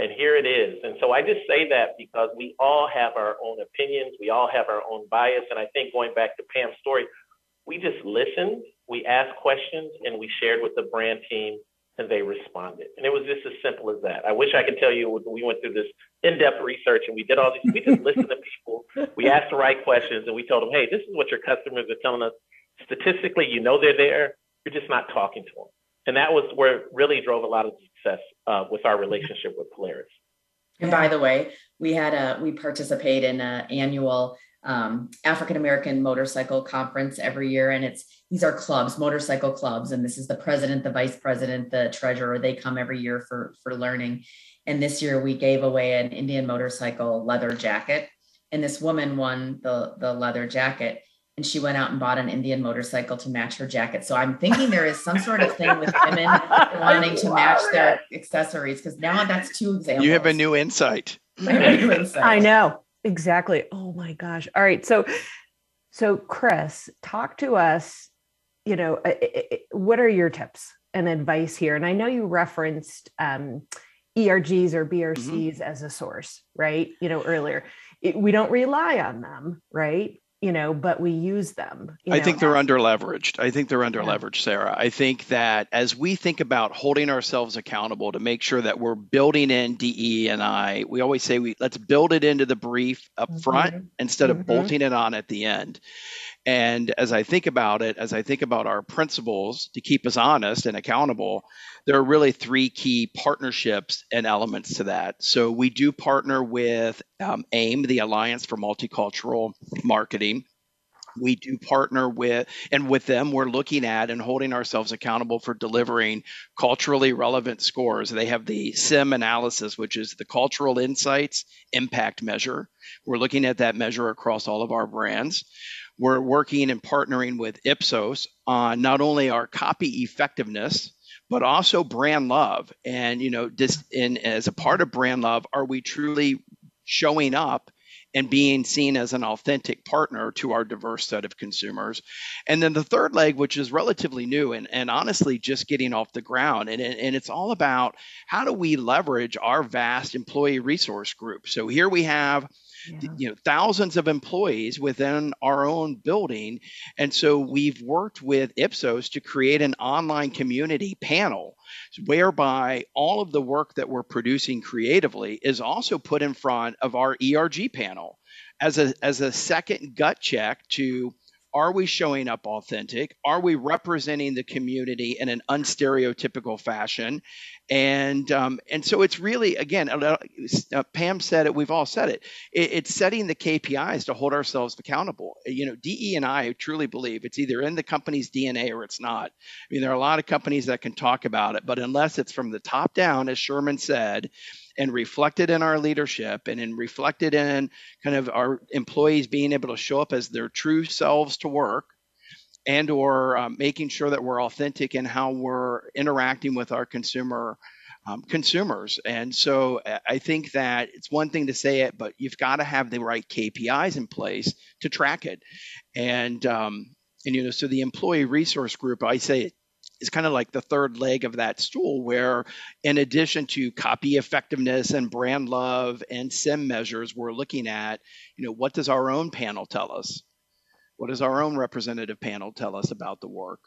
And here it is. And so I just say that because we all have our own opinions, we all have our own bias. And I think going back to Pam's story, we just listened, we asked questions, and we shared with the brand team and they responded. And it was just as simple as that. I wish I could tell you we went through this in-depth research and we did all these. We just listened to people. We asked the right questions and we told them, hey, this is what your customers are telling us. Statistically, you know they're there. You're just not talking to them. And that was where it really drove a lot of success uh, with our relationship with Polaris. And by the way, we had a we participate in an annual um, African American motorcycle conference every year, and it's these are clubs, motorcycle clubs, and this is the president, the vice president, the treasurer. They come every year for for learning. And this year we gave away an Indian motorcycle leather jacket, and this woman won the the leather jacket. And she went out and bought an Indian motorcycle to match her jacket. So I'm thinking there is some sort of thing with women wanting to match their accessories because now that's two examples. You have a new insight. I, a new insight. I know exactly. Oh my gosh. All right. So, so Chris, talk to us you know, what are your tips and advice here? And I know you referenced um, ERGs or BRCs mm-hmm. as a source, right? You know, earlier. It, we don't rely on them, right? You know, but we use them. I know? think they're under leveraged. I think they're under leveraged, Sarah. I think that as we think about holding ourselves accountable to make sure that we're building in DE and I, we always say we let's build it into the brief up front mm-hmm. instead of mm-hmm. bolting it on at the end And as I think about it, as I think about our principles to keep us honest and accountable, there are really three key partnerships and elements to that. So we do partner with um, AIM, the Alliance for Multicultural Marketing. We do partner with and with them we're looking at and holding ourselves accountable for delivering culturally relevant scores. They have the sim analysis which is the cultural insights impact measure. We're looking at that measure across all of our brands we're working and partnering with ipsos on not only our copy effectiveness but also brand love and you know in as a part of brand love are we truly showing up and being seen as an authentic partner to our diverse set of consumers. And then the third leg, which is relatively new and, and honestly just getting off the ground, and, and it's all about how do we leverage our vast employee resource group. So here we have yeah. you know thousands of employees within our own building and so we've worked with ipsos to create an online community panel whereby all of the work that we're producing creatively is also put in front of our erg panel as a as a second gut check to are we showing up authentic? Are we representing the community in an unstereotypical fashion? And um, and so it's really again, uh, Pam said it. We've all said it. it. It's setting the KPIs to hold ourselves accountable. You know, DE and I truly believe it's either in the company's DNA or it's not. I mean, there are a lot of companies that can talk about it, but unless it's from the top down, as Sherman said, and reflected in our leadership and in reflected in kind of our employees being able to show up as their true selves to work and or um, making sure that we're authentic in how we're interacting with our consumer um, consumers. And so i think that it's one thing to say it but you've got to have the right kpis in place to track it. And um, and you know so the employee resource group i say is kind of like the third leg of that stool, where in addition to copy effectiveness and brand love and SIM measures, we're looking at, you know, what does our own panel tell us? What does our own representative panel tell us about the work?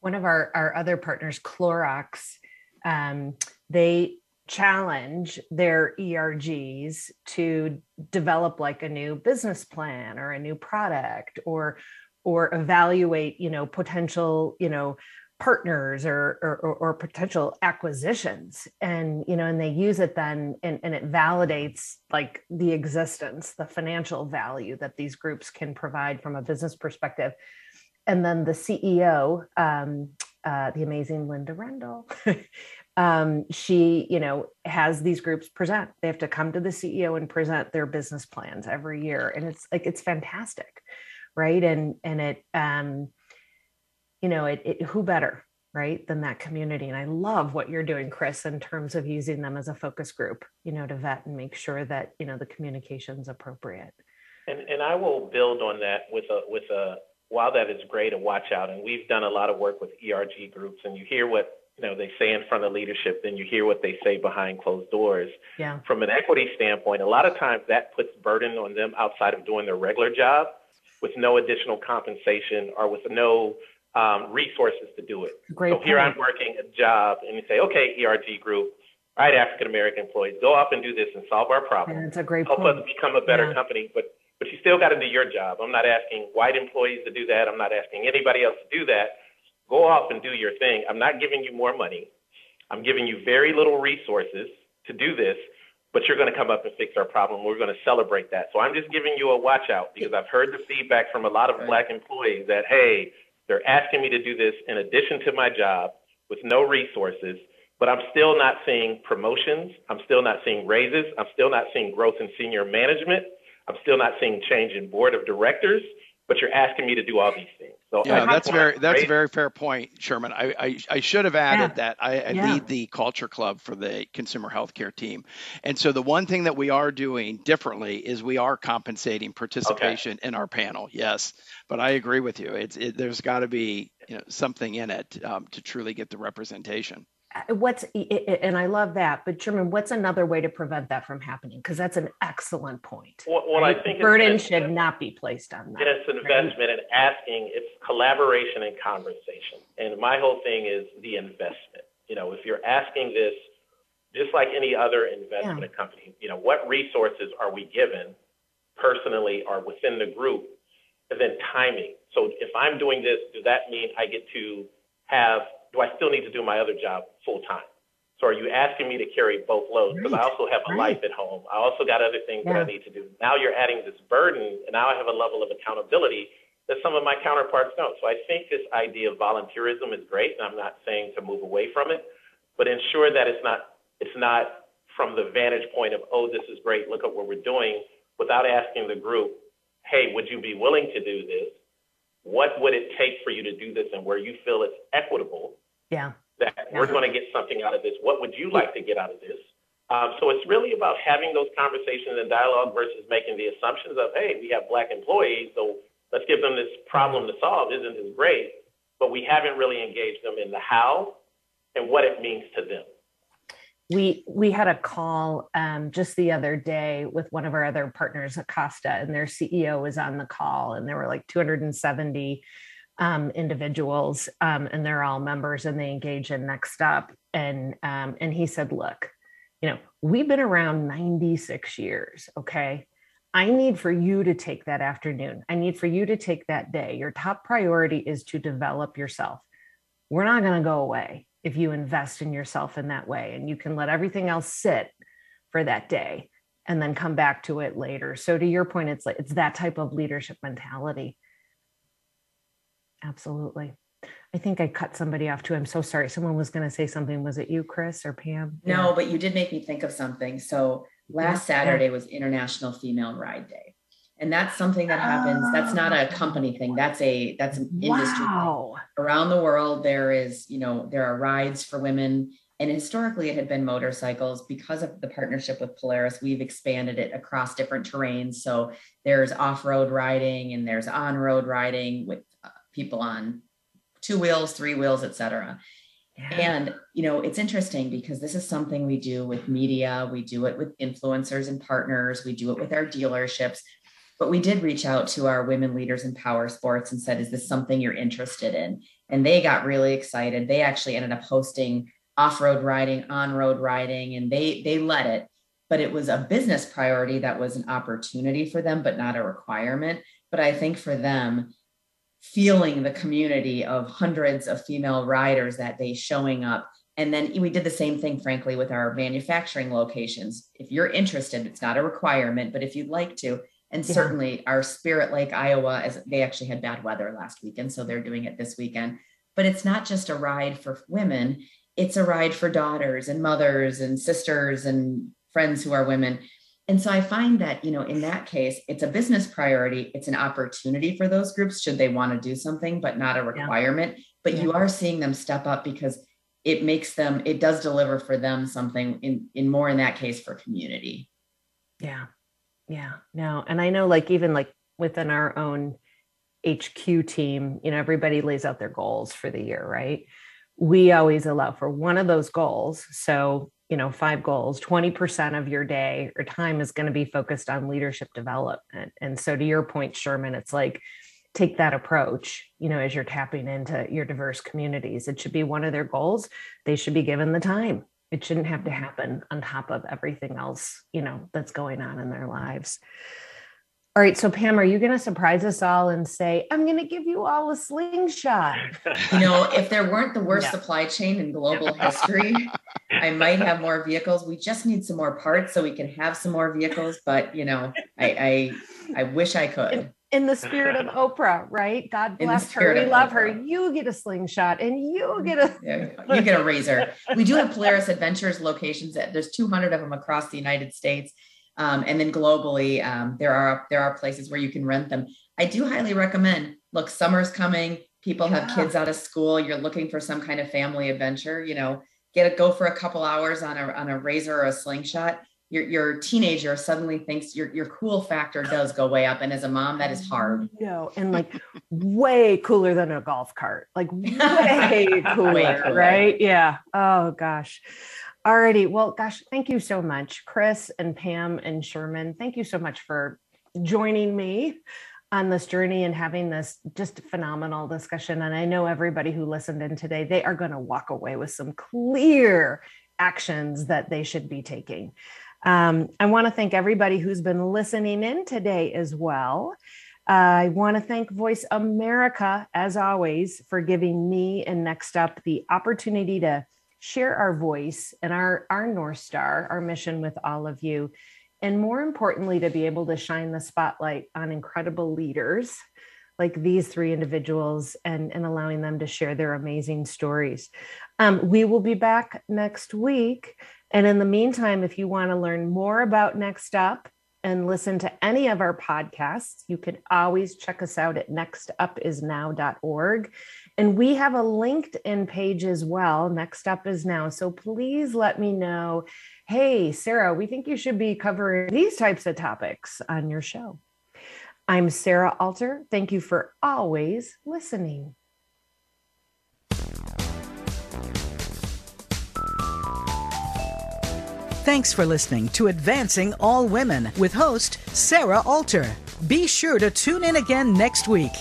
One of our, our other partners, Clorox, um, they challenge their ERGs to develop like a new business plan or a new product or or evaluate you know potential you know partners or, or, or potential acquisitions. And you know and they use it then and, and it validates like the existence the financial value that these groups can provide from a business perspective. And then the ceo um, uh, the amazing linda rendle um, she you know has these groups present. They have to come to the ceo and present their business plans every year. And it's like it's fantastic right? And and it um you know it, it who better right than that community? And i love what you're doing chris in terms of using them as a focus group you know to vet and make sure that you know the communication's appropriate. And and i will build on that with a with a while that is great to watch out. And we've done a lot of work with erg groups and you hear what you know they say in front of leadership then you hear what they say behind closed doors. Yeah. From an equity standpoint a lot of times that puts burden on them outside of doing their regular job with no additional compensation or with no um, resources to do it. Great so point. here I'm working a job, and you say, okay, ERG group, all right, African American employees, go up and do this and solve our problem. That's a great Help point. us become a better yeah. company, but but you still got to do your job. I'm not asking white employees to do that. I'm not asking anybody else to do that. Go off and do your thing. I'm not giving you more money. I'm giving you very little resources to do this, but you're going to come up and fix our problem. We're going to celebrate that. So I'm just giving you a watch out because I've heard the feedback from a lot of right. black employees that, hey, they're asking me to do this in addition to my job with no resources, but I'm still not seeing promotions. I'm still not seeing raises. I'm still not seeing growth in senior management. I'm still not seeing change in board of directors, but you're asking me to do all these things. So yeah, that's very that's a very fair point, Sherman. I I, I should have added yeah. that I, I yeah. lead the culture club for the consumer healthcare team, and so the one thing that we are doing differently is we are compensating participation okay. in our panel. Yes, but I agree with you. It's it, there's got to be you know, something in it um, to truly get the representation. Uh, what's and I love that, but Sherman, what's another way to prevent that from happening? Because that's an excellent point. what, well right? I think burden should not be placed on that. It's an investment and asking. It's collaboration and conversation. And my whole thing is the investment. You know, if you're asking this, just like any other investment yeah. company, you know, what resources are we given personally or within the group and then timing. So if I'm doing this, does that mean I get to have, do I still need to do my other job full time? So are you asking me to carry both loads? Because right. I also have a right. life at home. I also got other things yeah. that I need to do. Now you're adding this burden, and now I have a level of accountability that some of my counterparts don't. So I think this idea of volunteerism is great, and I'm not saying to move away from it, but ensure that it's not it's not from the vantage point of oh this is great, look at what we're doing, without asking the group, hey, would you be willing to do this? What would it take for you to do this, and where you feel it's equitable? Yeah that we're going to get something out of this. What would you like to get out of this? Um, so it's really about having those conversations and dialogue versus making the assumptions of, hey, we have black employees, so let's give them this problem to solve. Isn't this great? But we haven't really engaged them in the how and what it means to them. We we had a call um, just the other day with one of our other partners, Acosta, and their CEO was on the call, and there were like 270 um, individuals, um, and they're all members, and they engage in Next Up. And um, and he said, "Look, you know, we've been around 96 years. Okay, I need for you to take that afternoon. I need for you to take that day. Your top priority is to develop yourself. We're not going to go away if you invest in yourself in that way, and you can let everything else sit for that day." and then come back to it later. So to your point, it's like it's that type of leadership mentality Absolutely. I think I cut somebody off too. I'm so sorry. Someone was going to say something. Was it you, Chris or Pam? No, yeah. but you did make me think of something. So last yeah. Saturday was International Female Ride Day. And that's something that happens. Oh. That's not a oh. company thing. That's a that's an industry wow. thing. Around the world, there is, you know, there are rides for women. And historically, it had been motorcycles. Because of the partnership with Polaris, we've expanded it across different terrains. So there's off road riding and there's on road riding with uh, people on two wheels, three wheels, etc. Yeah. And you know, it's interesting because this is something we do with media, we do it with influencers and partners, we do it with our dealerships. But we did reach out to our women leaders in power sports and said, "Is this something you're interested in?" And they got really excited. They actually ended up hosting off-road riding, on-road riding, and they they led it. But it was a business priority that was an opportunity for them, but not a requirement. But I think for them, feeling the community of hundreds of female riders that day showing up. And then we did the same thing, frankly, with our manufacturing locations. If you're interested, it's not a requirement, but if you'd like to, and yeah. certainly our Spirit Lake, Iowa, as they actually had bad weather last weekend, so they're doing it this weekend. But it's not just a ride for women, it's a ride for daughters and mothers and sisters and friends who are women and so I find that, you know, in that case, it's a business priority. It's an opportunity for those groups should they want to do something, but not a requirement. Yeah. But yeah. you are seeing them step up because it makes them, it does deliver for them something in, in more in that case for community. Yeah. Yeah. No. And I know like even like within our own HQ team, you know, everybody lays out their goals for the year, right? We always allow for one of those goals. So you know five goals 20% of your day or time is going to be focused on leadership development and so to your point sherman it's like take that approach you know as you're tapping into your diverse communities it should be one of their goals they should be given the time it shouldn't have to happen on top of everything else you know that's going on in their lives all right. So, Pam, are you going to surprise us all and say, I'm going to give you all a slingshot? You know, if there weren't the worst yeah. supply chain in global history, I might have more vehicles. We just need some more parts so we can have some more vehicles. But, you know, I, I, I wish I could. In, the spirit of Oprah, right? God bless her. We love Oprah. her. You get a slingshot and you get a yeah, you get a RZR. We do have Polaris Adventures locations. There's 200 of them across the United States um, and then globally, um, there are there are places where you can rent them. I do highly recommend. Look, summer's coming. People yeah. have kids out of school. You're looking for some kind of family adventure. You know, get a go for a couple hours on a on a RZR or a slingshot. Your your teenager suddenly thinks your your cool factor does go way up, and as a mom, that is hard. No, and like way cooler than a golf cart. Like way cooler, way cooler. right? Yeah. Oh gosh. Alrighty. Well, gosh, thank you so much, Chris and Pam and Sherman. Thank you so much for joining me on this journey and having this just phenomenal discussion. And I know everybody who listened in today, they are going to walk away with some clear actions that they should be taking. Um, I want to thank everybody who's been listening in today as well. I want to thank Voice America, as always, for giving me and Next Up the opportunity to share our voice and our, our North Star, our mission with all of you. And more importantly, to be able to shine the spotlight on incredible leaders like these three individuals and, and allowing them to share their amazing stories. Um, we will be back next week. And in the meantime, if you want to learn more about Next Up and listen to any of our podcasts, you can always check us out at nextupisnow.org. And we have a LinkedIn page as well. Next Up is Now. So please let me know hey, Sarah, we think you should be covering these types of topics on your show. I'm Sarah Alter. Thank you for always listening. Thanks for listening to Advancing All Women with host Sarah Alter. Be sure to tune in again next week.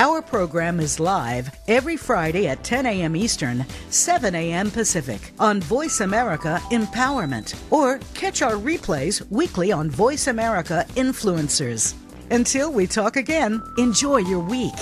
Our program is live every Friday at 10 a.m. Eastern, 7 a.m. Pacific on Voice America Empowerment, or catch our replays weekly on Voice America Influencers. Until we talk again, enjoy your week.